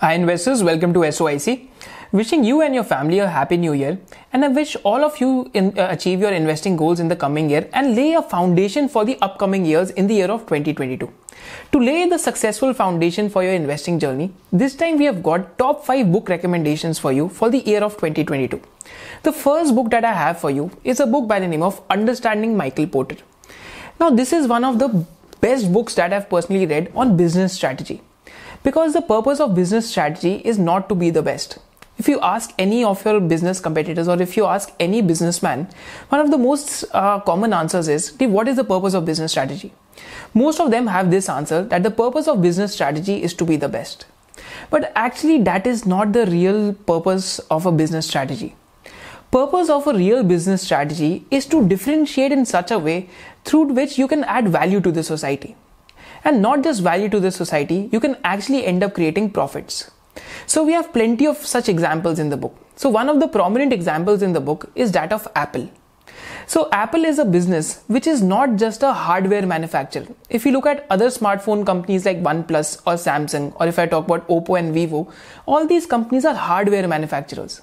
Hi, investors. Welcome to SOIC. Wishing you and your family a happy new year, and I wish all of you in, uh, achieve your investing goals in the coming year and lay a foundation for the upcoming years in the year of 2022. To lay the successful foundation for your investing journey, this time we have got top 5 book recommendations for you for the year of 2022. The first book that I have for you is a book by the name of Understanding Michael Porter. Now, this is one of the best books that I've personally read on business strategy. Because the purpose of business strategy is not to be the best. If you ask any of your business competitors or if you ask any businessman, one of the most uh, common answers is what is the purpose of business strategy? Most of them have this answer that the purpose of business strategy is to be the best. But actually, that is not the real purpose of a business strategy. Purpose of a real business strategy is to differentiate in such a way through which you can add value to the society. And not just value to the society, you can actually end up creating profits. So we have plenty of such examples in the book. So one of the prominent examples in the book is that of Apple. So Apple is a business which is not just a hardware manufacturer. If you look at other smartphone companies like OnePlus or Samsung, or if I talk about Oppo and Vivo, all these companies are hardware manufacturers.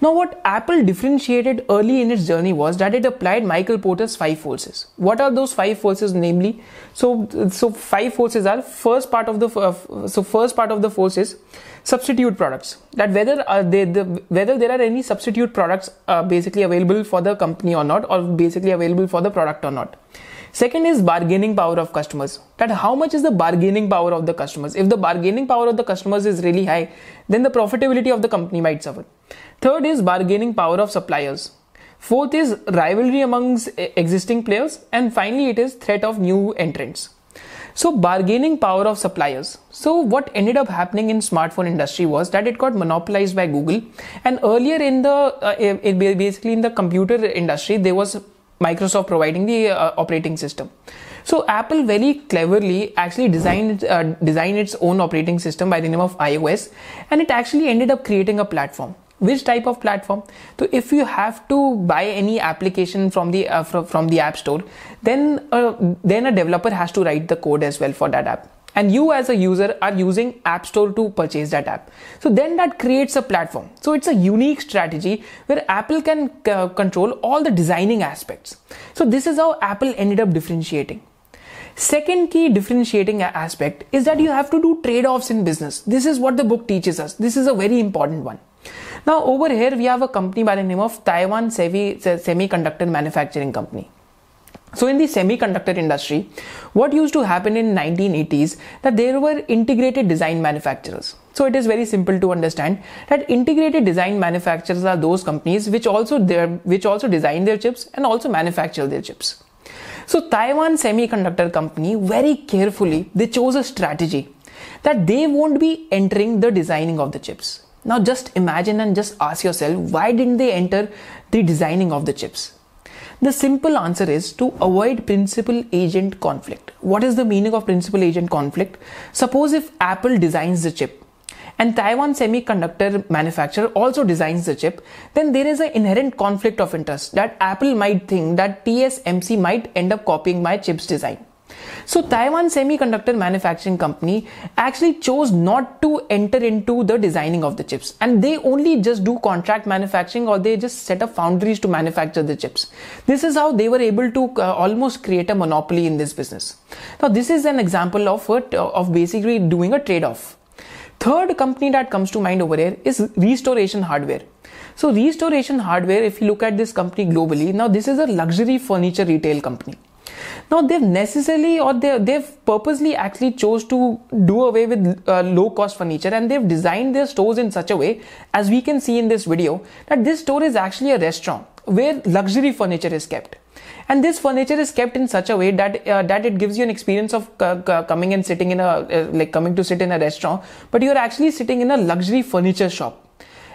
Now, what Apple differentiated early in its journey was that it applied Michael Porter's five forces. What are those five forces? Namely, so so five forces are first part of the uh, so first part of the force is substitute products. That whether uh, they, the, whether there are any substitute products uh, basically available for the company or not, or basically available for the product or not. Second is bargaining power of customers. That how much is the bargaining power of the customers? If the bargaining power of the customers is really high, then the profitability of the company might suffer. Third is bargaining power of suppliers. Fourth is rivalry amongst existing players. And finally, it is threat of new entrants. So bargaining power of suppliers. So what ended up happening in smartphone industry was that it got monopolized by Google. And earlier in the uh, it, basically in the computer industry, there was Microsoft providing the uh, operating system. So Apple very cleverly actually designed uh, designed its own operating system by the name of iOS, and it actually ended up creating a platform. Which type of platform? So if you have to buy any application from the uh, from, the App Store, then uh, then a developer has to write the code as well for that app. And you as a user are using app store to purchase that app. So then that creates a platform. So it's a unique strategy where apple can uh, control all the designing aspects. So this is how apple ended up differentiating. Second key differentiating aspect is that you have to do trade-offs in business. This is what the book teaches us. This is a very important one now over here we have a company by the name of taiwan semiconductor manufacturing company so in the semiconductor industry, what used to happen in 1980s that there were integrated design manufacturers. So it is very simple to understand that integrated design manufacturers are those companies which also which also design their chips and also manufacture their chips. So Taiwan Semiconductor Company very carefully they chose a strategy that they won't be entering the designing of the chips. Now just imagine and just ask yourself why didn't they enter the designing of the chips? The simple answer is to avoid principal agent conflict. What is the meaning of principal agent conflict? Suppose if Apple designs the chip and Taiwan semiconductor manufacturer also designs the chip, then there is an inherent conflict of interest that Apple might think that TSMC might end up copying my chip's design. So Taiwan Semiconductor Manufacturing Company actually chose not to enter into the designing of the chips and they only just do contract manufacturing or they just set up foundries to manufacture the chips. This is how they were able to uh, almost create a monopoly in this business. Now this is an example of uh, of basically doing a trade-off. Third company that comes to mind over here is Restoration Hardware. So Restoration Hardware, if you look at this company globally, now this is a luxury furniture retail company. Now they've necessarily or they, they've purposely actually chose to do away with uh, low cost furniture and they've designed their stores in such a way as we can see in this video that this store is actually a restaurant where luxury furniture is kept. And this furniture is kept in such a way that uh, that it gives you an experience of uh, coming and sitting in a uh, like coming to sit in a restaurant but you're actually sitting in a luxury furniture shop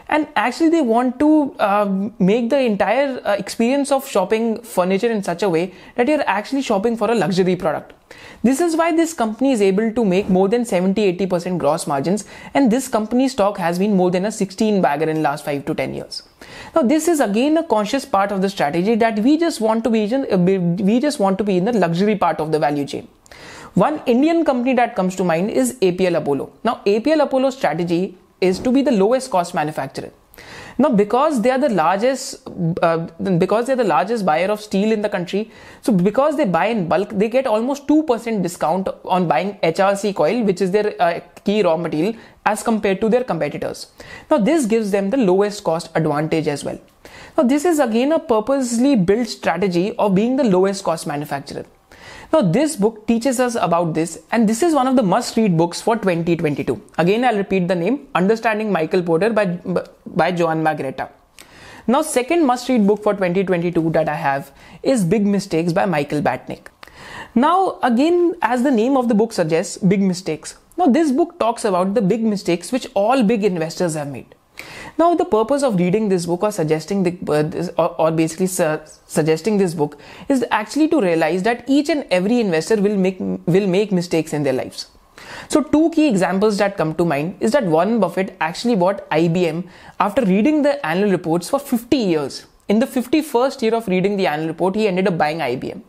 and actually they want to uh, make the entire uh, experience of shopping furniture in such a way that you're actually shopping for a luxury product. This is why this company is able to make more than 70-80% gross margins. And this company's stock has been more than a 16 bagger in last 5 to 10 years. Now this is again a conscious part of the strategy that we just want to be in, uh, we just want to be in the luxury part of the value chain. One Indian company that comes to mind is APL Apollo. Now, APL Apollo's strategy is to be the lowest cost manufacturer. Now, because they are the largest, uh, because they are the largest buyer of steel in the country, so because they buy in bulk, they get almost two percent discount on buying HRC coil, which is their uh, key raw material, as compared to their competitors. Now, this gives them the lowest cost advantage as well. Now, this is again a purposely built strategy of being the lowest cost manufacturer. Now, this book teaches us about this, and this is one of the must read books for 2022. Again, I'll repeat the name Understanding Michael Porter by, by Joan Magretta. Now, second must read book for 2022 that I have is Big Mistakes by Michael Batnick. Now, again, as the name of the book suggests, big mistakes. Now, this book talks about the big mistakes which all big investors have made. Now, the purpose of reading this book or suggesting the, uh, or, or, basically su- suggesting this book is actually to realize that each and every investor will make will make mistakes in their lives. So, two key examples that come to mind is that Warren Buffett actually bought IBM after reading the annual reports for 50 years. In the 51st year of reading the annual report, he ended up buying IBM.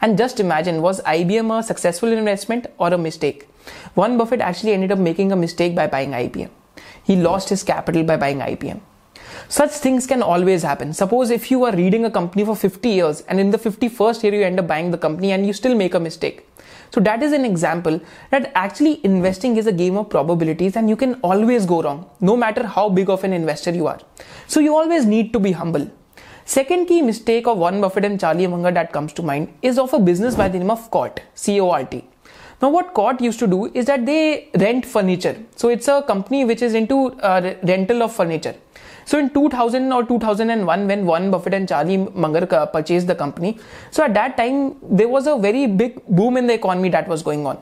And just imagine, was IBM a successful investment or a mistake? Warren Buffett actually ended up making a mistake by buying IBM he lost his capital by buying IBM. Such things can always happen. Suppose if you are reading a company for 50 years and in the 51st year you end up buying the company and you still make a mistake. So that is an example that actually investing is a game of probabilities and you can always go wrong, no matter how big of an investor you are. So you always need to be humble. Second key mistake of Warren Buffett and Charlie Munger that comes to mind is of a business by the name of CORT, C-O-R-T. Now, what CORT used to do is that they rent furniture. So, it's a company which is into uh, rental of furniture. So, in 2000 or 2001, when Warren Buffett and Charlie Munger purchased the company, so at that time, there was a very big boom in the economy that was going on.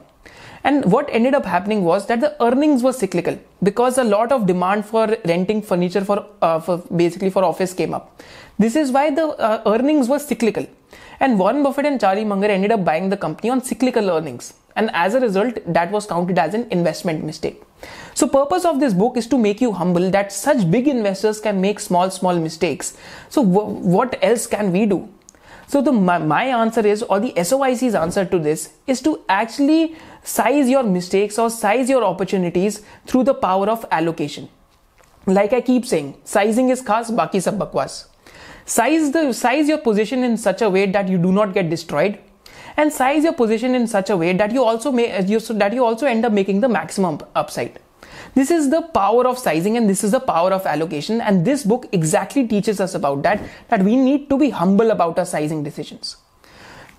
And what ended up happening was that the earnings were cyclical because a lot of demand for renting furniture for, uh, for basically for office came up. This is why the uh, earnings were cyclical. And Warren Buffett and Charlie Munger ended up buying the company on cyclical earnings. And as a result that was counted as an investment mistake. So purpose of this book is to make you humble that such big investors can make small small mistakes. So w- what else can we do? So the my, my answer is or the soic's answer to this is to actually size your mistakes or size your opportunities through the power of allocation. Like i keep saying sizing is khas baki sab bakwas size the size your position in such a way that you do not get destroyed. And size your position in such a way that you also may you, that you also end up making the maximum upside. This is the power of sizing and this is the power of allocation. And this book exactly teaches us about that that we need to be humble about our sizing decisions.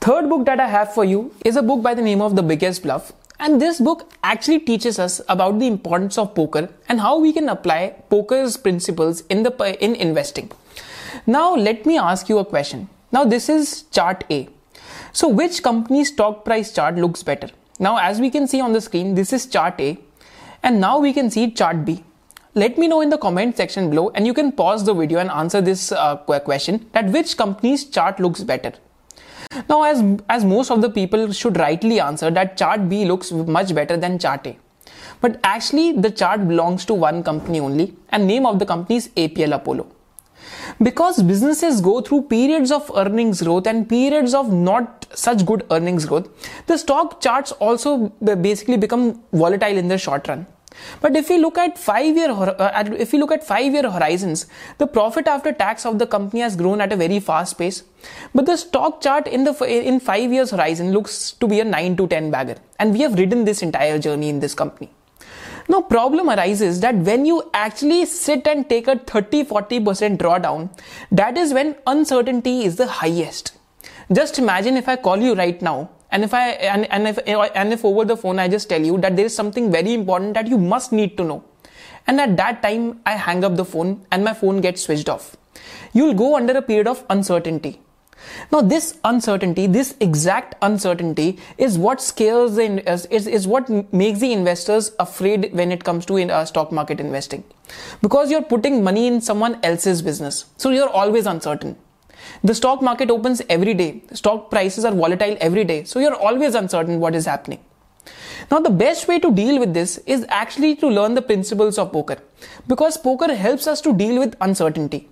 Third book that i have for you is a book by the name of the biggest bluff. And this book actually teaches us about the importance of poker and how we can apply poker's principles in the in investing now let me ask you a question now this is chart a so which company's stock price chart looks better? Now as we can see on the screen, this is chart A and now we can see chart B. Let me know in the comment section below and you can pause the video and answer this uh, question that which company's chart looks better. Now as, as most of the people should rightly answer that chart B looks much better than chart A. But actually the chart belongs to one company only and name of the company is APL Apollo. Because businesses go through periods of earnings growth and periods of not such good earnings growth, the stock charts also basically become volatile in the short run. But if we look at five year uh, if we look at five year horizons, the profit after tax of the company has grown at a very fast pace. But the stock chart in the in five years horizon looks to be a nine to ten bagger, and we have ridden this entire journey in this company. Now problem arises that when you actually sit and take a 30-40% drawdown, that is when uncertainty is the highest. Just imagine if I call you right now and if I and, and if and if over the phone I just tell you that there is something very important that you must need to know. And at that time I hang up the phone and my phone gets switched off. You'll go under a period of uncertainty. Now, this uncertainty, this exact uncertainty, is what scares the is, is what makes the investors afraid when it comes to in, uh, stock market investing, because you're putting money in someone else's business, so you're always uncertain. The stock market opens every day. Stock prices are volatile every day, so you're always uncertain what is happening. Now, the best way to deal with this is actually to learn the principles of poker because poker helps us to deal with uncertainty.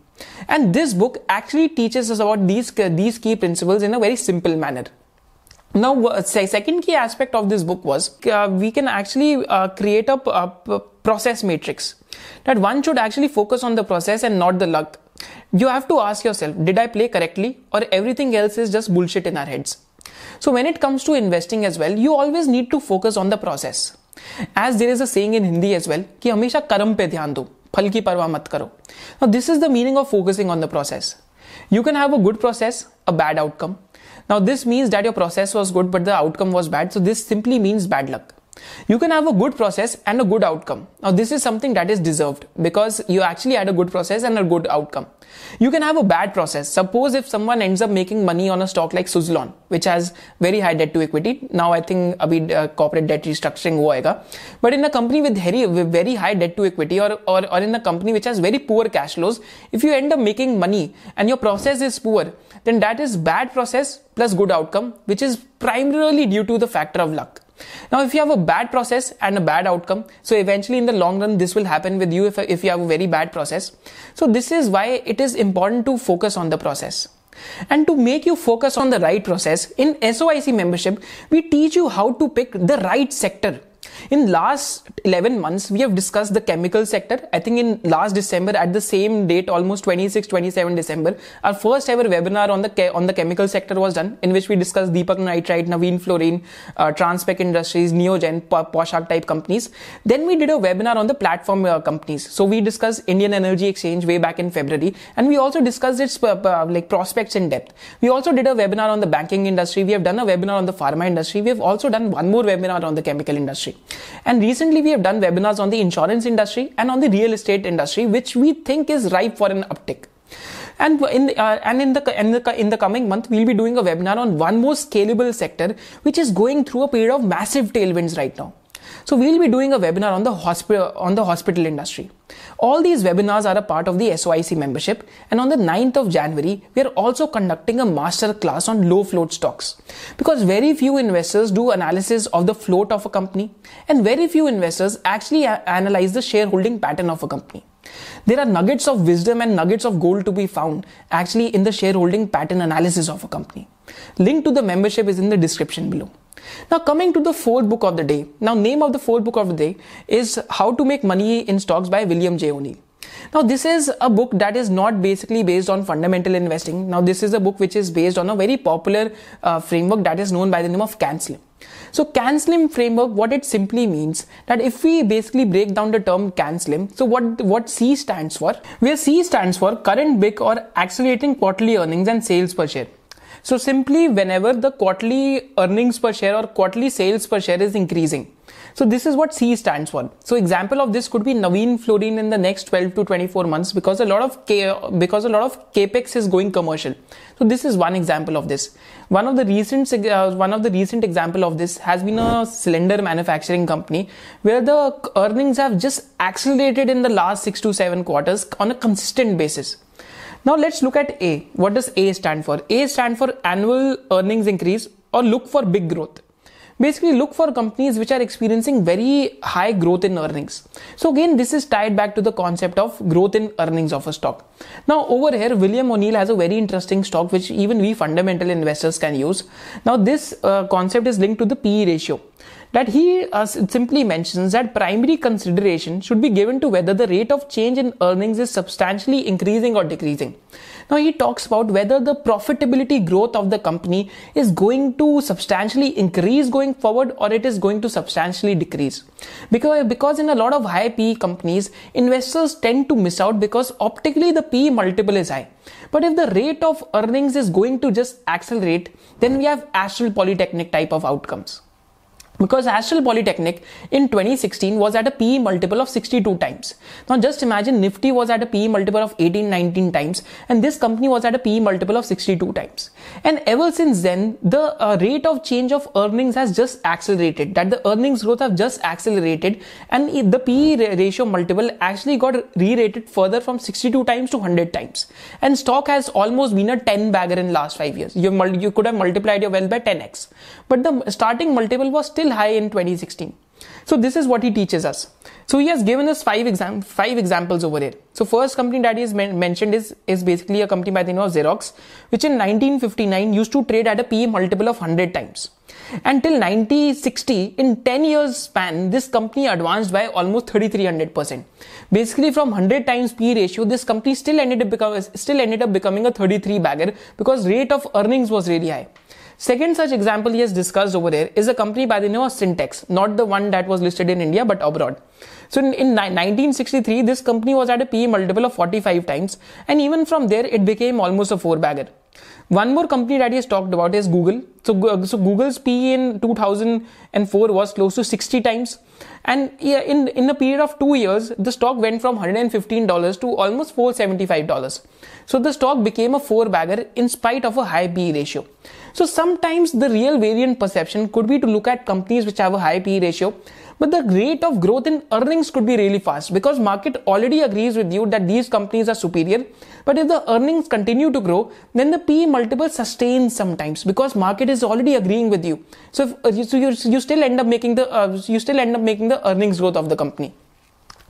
And this book actually teaches us about these, these key principles in a very simple manner. now second key aspect of this book was uh, we can actually uh, create a, a process matrix that one should actually focus on the process and not the luck you have to ask yourself did i play correctly or everything else is just bullshit in our heads so when it comes to investing as well you always need to focus on the process as there is a saying in hindi as well कि हमेशा कर्म पे ध्यान दो फल की परवाह मत करो। This is the meaning of focusing on the process you can have a good process a bad outcome now this means that your process was good but the outcome was bad so this simply means bad luck You can have a good process and a good outcome. Now, this is something that is deserved because you actually had a good process and a good outcome. You can have a bad process. Suppose if someone ends up making money on a stock like Suzlon, which has very high debt to equity. Now, I think abhi uh, corporate debt restructuring ho But in a company with very, with very high debt to equity or, or, or in a company which has very poor cash flows, if you end up making money and your process is poor, then that is bad process plus good outcome, which is primarily due to the factor of luck. Now, if you have a bad process and a bad outcome, so eventually in the long run, this will happen with you if, if you have a very bad process. So this is why it is important to focus on the process. And to make you focus on the right process, in SOIC membership, we teach you how to pick the right sector in last 11 months, we have discussed the chemical sector. I think in last December, at the same date, almost 26, 27 December, our first ever webinar on the on the chemical sector was done, in which we discussed Deepak Nitrite, Navin Fluorine, uh, Transpek Industries, Neogen, Poshak type companies. Then we did a webinar on the platform uh, companies. So we discussed Indian Energy Exchange way back in February, and we also discussed its uh, uh, like prospects in depth. We also did a webinar on the banking industry. We have done a webinar on the pharma industry. We have also done one more webinar on the chemical industry. And recently we have done webinars on the insurance industry and on the real estate industry, which we think is ripe for an uptick. And in uh, and in the, in the in the coming month, we'll be doing a webinar on one more scalable sector, which is going through a period of massive tailwinds right now. So we'll be doing a webinar on the hospital on the hospital industry. All these webinars are a part of the SOIC membership and on the 9th of January we are also conducting a master class on low float stocks because very few investors do analysis of the float of a company and very few investors actually analyze the shareholding pattern of a company. There are nuggets of wisdom and nuggets of gold to be found actually in the shareholding pattern analysis of a company. Link to the membership is in the description below. Now coming to the fourth book of the day. Now name of the fourth book of the day is How to Make Money in Stocks by William J. O'Neill. Now this is a book that is not basically based on fundamental investing. Now this is a book which is based on a very popular uh, framework that is known by the name of CAN-SLIM. So CAN-SLIM framework, what it simply means that if we basically break down the term CAN-SLIM, so what, what C stands for? Where C stands for current BIC or accelerating quarterly earnings and sales per share. So simply whenever the quarterly earnings per share or quarterly sales per share is increasing. So this is what C stands for. So example of this could be Navin Fluorine in the next 12 to 24 months because a lot of K, because a lot of capex is going commercial. So this is one example of this. One of the recent uh, one of the recent example of this has been a cylinder manufacturing company where the earnings have just accelerated in the last 6 to 7 quarters on a consistent basis. Now let's look at A. What does A stand for? A stand for annual earnings increase or look for big growth. Basically look for companies which are experiencing very high growth in earnings. So again, this is tied back to the concept of growth in earnings of a stock. Now over here, William O'Neill has a very interesting stock which even we fundamental investors can use. Now this uh, concept is linked to the PE ratio that he uh, simply mentions that primary consideration should be given to whether the rate of change in earnings is substantially increasing or decreasing. Now he talks about whether the profitability growth of the company is going to substantially increase going forward or it is going to substantially decrease. Because, because in a lot of high PE companies, investors tend to miss out because optically the PE multiple is high. But if the rate of earnings is going to just accelerate, then we have Astral Polytechnic type of outcomes because Astral Polytechnic in 2016 was at a PE multiple of 62 times. Now just imagine Nifty was at a PE multiple of 18, 19 times and this company was at a PE multiple of 62 times. And ever since then, the uh, rate of change of earnings has just accelerated, that the earnings growth have just accelerated and the PE ratio multiple actually got re-rated further from 62 times to 100 times. And stock has almost been a 10 bagger in last 5 years. You, you could have multiplied your wealth by 10x. But the starting multiple was still high in 2016. So this is what he teaches us. So he has given us five exam five examples over here. So first company that he has men- mentioned is is basically a company by the name of Xerox, which in 1959 used to trade at a PE multiple of 100 times. Until 1960, in 10 years span, this company advanced by almost 3300%. Basically, from 100 times P ratio, this company still ended up becoming still ended up becoming a 33 bagger because rate of earnings was really high. Second such example he has discussed over there is a company by the name of Syntex, not the one that was listed in India but abroad. So in, in 1963, this company was at a PE multiple of 45 times, and even from there, it became almost a four bagger. One more company that he has talked about is Google. So, so Google's PE in 2004 was close to 60 times. And in, in a period of two years, the stock went from $115 to almost $475. So the stock became a four bagger in spite of a high PE ratio. So sometimes the real variant perception could be to look at companies which have a high PE ratio but the rate of growth in earnings could be really fast because market already agrees with you that these companies are superior. But if the earnings continue to grow, then the P multiple sustains sometimes because market is already agreeing with you. So, if, uh, so you, you still end up making the uh, you still end up making the earnings growth of the company.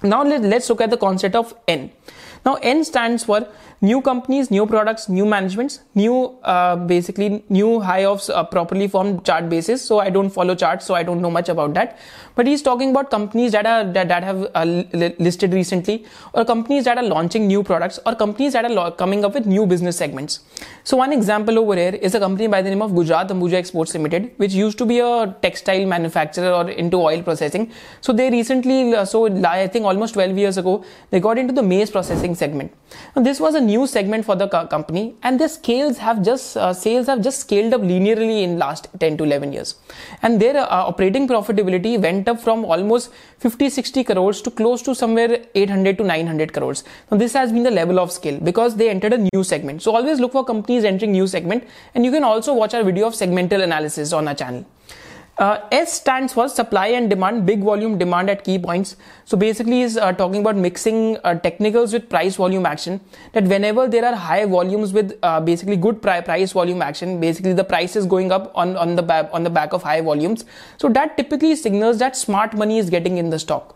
Now let, let's look at the concept of N. Now N stands for new companies, new products, new managements, new uh, basically new high of uh, properly formed chart basis. So I don't follow charts, so I don't know much about that. But he's talking about companies that are that, that have uh, listed recently, or companies that are launching new products, or companies that are coming up with new business segments. So one example over here is a company by the name of Gujarat Ambuja Exports Limited, which used to be a textile manufacturer or into oil processing. So they recently, uh, so I think almost 12 years ago, they got into the maize processing segment. Now, this was a new segment for the co- company, and their scales have just uh, sales have just scaled up linearly in last 10 to 11 years, and their uh, operating profitability went up from almost 50 60 crores to close to somewhere 800 to 900 crores. Now, this has been the level of scale because they entered a new segment. So, always look for companies entering new segment, and you can also watch our video of segmental analysis on our channel. Uh, S stands for supply and demand, big volume demand at key points. So basically is uh, talking about mixing uh, technicals with price volume action. That whenever there are high volumes with uh, basically good pri- price volume action, basically the price is going up on, on the on the back of high volumes. So that typically signals that smart money is getting in the stock.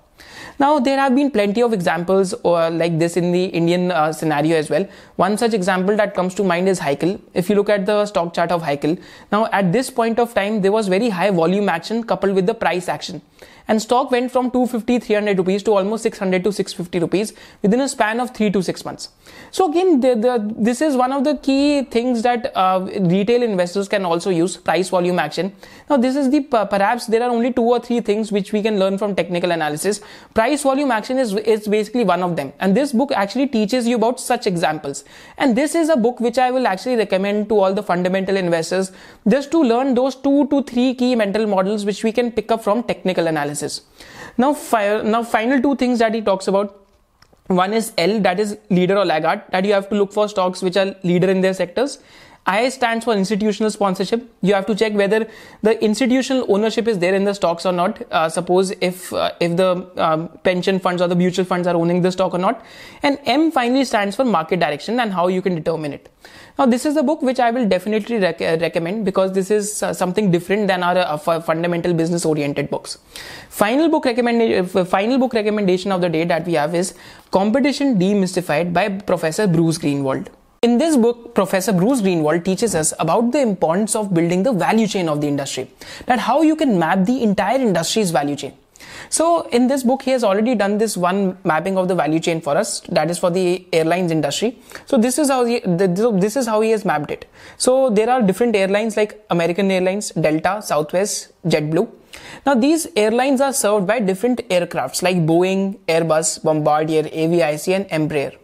Now, there have been plenty of examples uh, like this in the Indian uh, scenario as well. One such example that comes to mind is Heinkel. If you look at the stock chart of Heinkel, now at this point of time, there was very high volume action coupled with the price action and stock went from 250 300 rupees to almost 600 to 650 rupees within a span of 3 to 6 months so again the, the, this is one of the key things that uh, retail investors can also use price volume action now this is the perhaps there are only two or three things which we can learn from technical analysis price volume action is, is basically one of them and this book actually teaches you about such examples and this is a book which i will actually recommend to all the fundamental investors just to learn those two to three key mental models which we can pick up from technical analysis. Now, fi- now final two things that he talks about. One is L, that is leader or laggard, that you have to look for stocks which are leader in their sectors. I stands for institutional sponsorship. You have to check whether the institutional ownership is there in the stocks or not. Uh, suppose if uh, if the um, pension funds or the mutual funds are owning the stock or not. And M finally stands for market direction and how you can determine it. Now, this is a book which I will definitely rec- uh, recommend because this is uh, something different than our uh, fundamental business oriented books. Final book recommend uh, final book recommendation of the day that we have is Competition Demystified by Professor Bruce Greenwald. In this book, Professor Bruce Greenwald teaches us about the importance of building the value chain of the industry, that how you can map the entire industry's value chain. So in this book, he has already done this one mapping of the value chain for us. That is for the airlines industry. So this is how he, this is how he has mapped it. So there are different airlines like American Airlines, Delta, Southwest, JetBlue. Now these airlines are served by different aircrafts like Boeing, Airbus, Bombardier, AVIC and Embraer.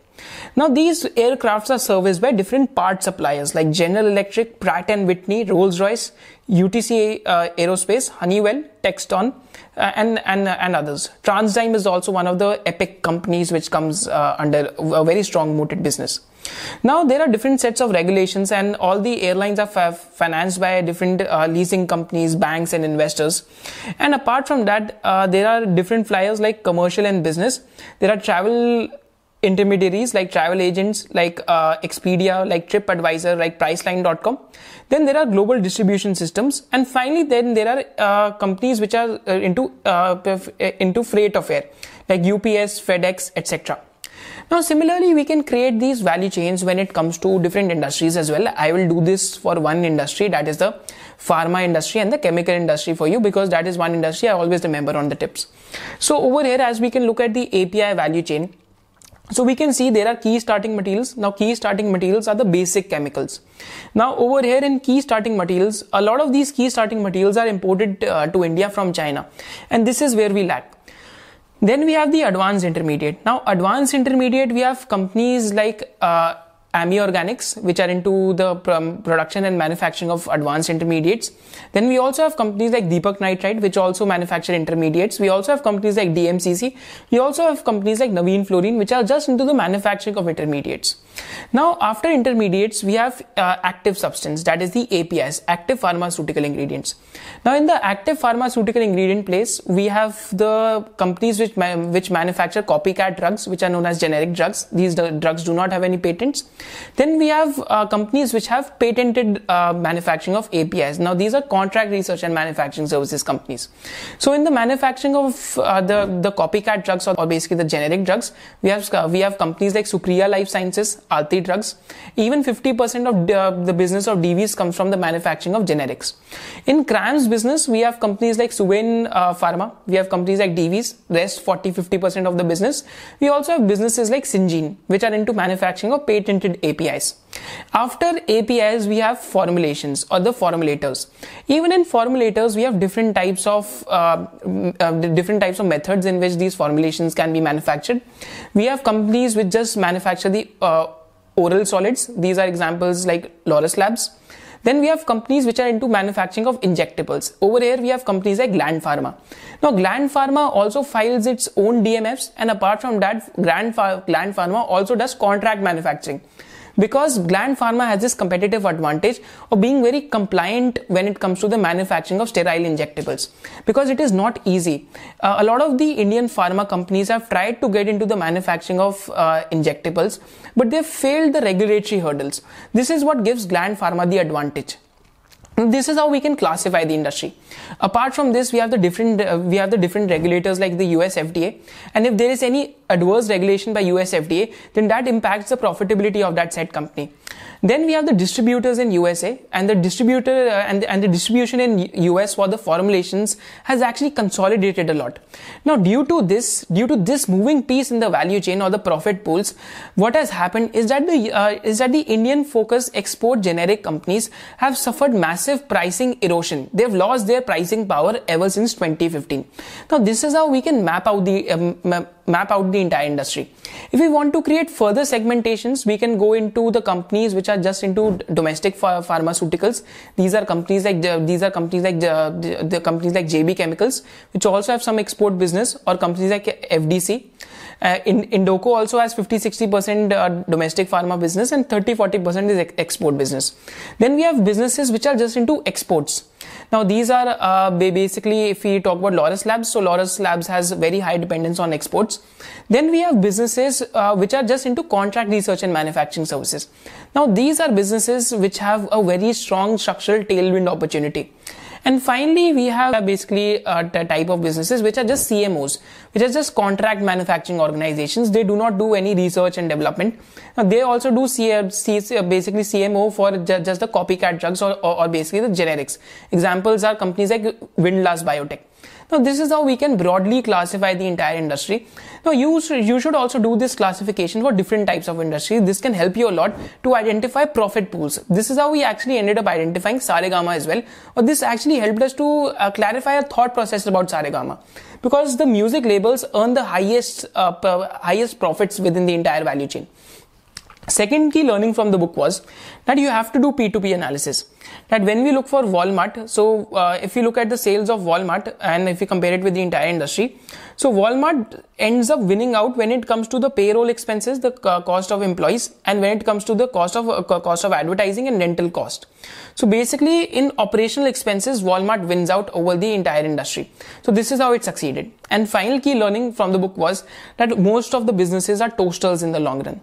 Now these aircrafts are serviced by different part suppliers like General Electric, Pratt Whitney, Rolls-Royce, UTC uh, Aerospace, Honeywell, Textron, uh, and and and others. TransDigm is also one of the epic companies which comes uh, under a very strong moated business. Now there are different sets of regulations, and all the airlines are f- financed by different uh, leasing companies, banks, and investors. And apart from that, uh, there are different flyers like commercial and business. There are travel intermediaries like travel agents like uh, Expedia, like TripAdvisor, like Priceline.com. Then there are global distribution systems, and finally, then there are uh, companies which are uh, into uh, into freight of air like UPS, FedEx, etc. Now, similarly, we can create these value chains when it comes to different industries as well. I will do this for one industry, that is the pharma industry and the chemical industry for you because that is one industry I always remember on the tips. So over here, as we can look at the API value chain, so we can see there are key starting materials. Now key starting materials are the basic chemicals. Now over here in key starting materials, a lot of these key starting materials are imported uh, to India from China. And this is where we lack. Then we have the advanced intermediate. Now advanced intermediate, we have companies like uh, AMI Organics, which are into the production and manufacturing of advanced intermediates. Then we also have companies like Deepak Nitrite, which also manufacture intermediates. We also have companies like DMCC. We also have companies like Navin Fluorine, which are just into the manufacturing of intermediates. Now, after intermediates, we have uh, active substance, that is the APIs, active pharmaceutical ingredients. Now, in the active pharmaceutical ingredient place, we have the companies which ma- which manufacture copycat drugs, which are known as generic drugs. These drugs do not have any patents. Then we have uh, companies which have patented uh, manufacturing of APIs. Now, these are contract research and manufacturing services companies. So, in the manufacturing of uh, the the copycat drugs or, or, basically the generic drugs, we have uh, we have companies like Supriya Life Sciences, Aarti Drugs. Even 50% of the, the business of Divi's comes from the manufacturing of generics. In CRAMS business, we have companies like Suven uh, Pharma. We have companies like Divi's. Rest 40 50% of the business. We also have businesses like Syngene, which are into manufacturing of patented APIs. After APIs, we have formulations or the formulators. Even in formulators, we have different types of uh, uh, different types of methods in which these formulations can be manufactured. We have companies which just manufacture the uh, oral solids. These are examples like Laurus Labs. Then we have companies which are into manufacturing of injectables. Over here we have companies like Gland Pharma. Now Gland Pharma also files its own DMFs and apart from that Gland Pharma also does contract manufacturing because Gland Pharma has this competitive advantage of being very compliant when it comes to the manufacturing of sterile injectables because it is not easy. Uh, a lot of the Indian pharma companies have tried to get into the manufacturing of uh, injectables, but they've failed the regulatory hurdles. This is what gives Gland Pharma the advantage this is how we can classify the industry. Apart from this we have the different uh, we have the different regulators like the US FDA and if there is any adverse regulation by US FDA then that impacts the profitability of that said company then we have the distributors in USA and the distributor uh, and, the, and the distribution in US for the formulations has actually consolidated a lot. Now due to this, due to this moving piece in the value chain or the profit pools, what has happened is that the, uh, is that the Indian focused export generic companies have suffered massive pricing erosion. They've lost their pricing power ever since 2015. Now this is how we can map out the, um, map out the entire industry. If we want to create further segmentations, we can go into the companies which are just into domestic ph- pharmaceuticals. These are companies like these are companies like the, the companies like JB Chemicals, which also have some export business, or companies like FDC. Uh, in, Indoco also has 50-60% uh, domestic pharma business and 30-40% is ex- export business. Then we have businesses which are just into exports. Now these are uh, basically if we talk about Laurus Labs, so Laurus Labs has very high dependence on exports. Then we have businesses uh, which are just into contract research and manufacturing services. Now these are businesses which have a very strong structural tailwind opportunity. And finally, we have basically uh, a type of businesses which are just CMOs, which are just contract manufacturing organizations. They do not do any research and development. Now, they also do uh, uh, basically CMO for just the copycat drugs or, or basically the generics. Examples are companies like Windlass Biotech. Now, this is how we can broadly classify the entire industry. Now, you, you should also do this classification for different types of industries. This can help you a lot to identify profit pools. This is how we actually ended up identifying Saregama as well. Or this actually helped us to uh, clarify a thought process about Saregama. Because the music labels earn the highest, uh, highest profits within the entire value chain. Second key learning from the book was that you have to do P2P analysis. That when we look for Walmart, so uh, if you look at the sales of Walmart and if you compare it with the entire industry, so Walmart ends up winning out when it comes to the payroll expenses, the cost of employees, and when it comes to the cost of uh, cost of advertising and rental cost. So basically, in operational expenses, Walmart wins out over the entire industry. So this is how it succeeded. And final key learning from the book was that most of the businesses are toasters in the long run,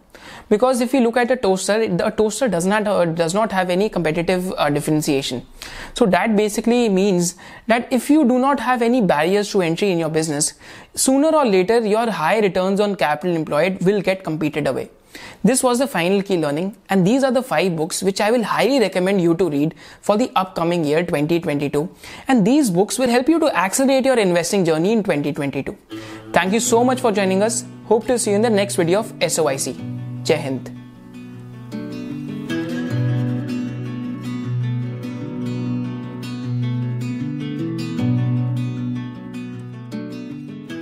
because if you look at a toaster, a toaster does not uh, does not have any competitive uh, differentiation. So that basically means that if you do not have any barriers to entry in your business, sooner or later your high returns on capital employed will get competed away. This was the final key learning, and these are the five books which I will highly recommend you to read for the upcoming year 2022. And these books will help you to accelerate your investing journey in 2022. Thank you so much for joining us. Hope to see you in the next video of SOIC. Jai Hind.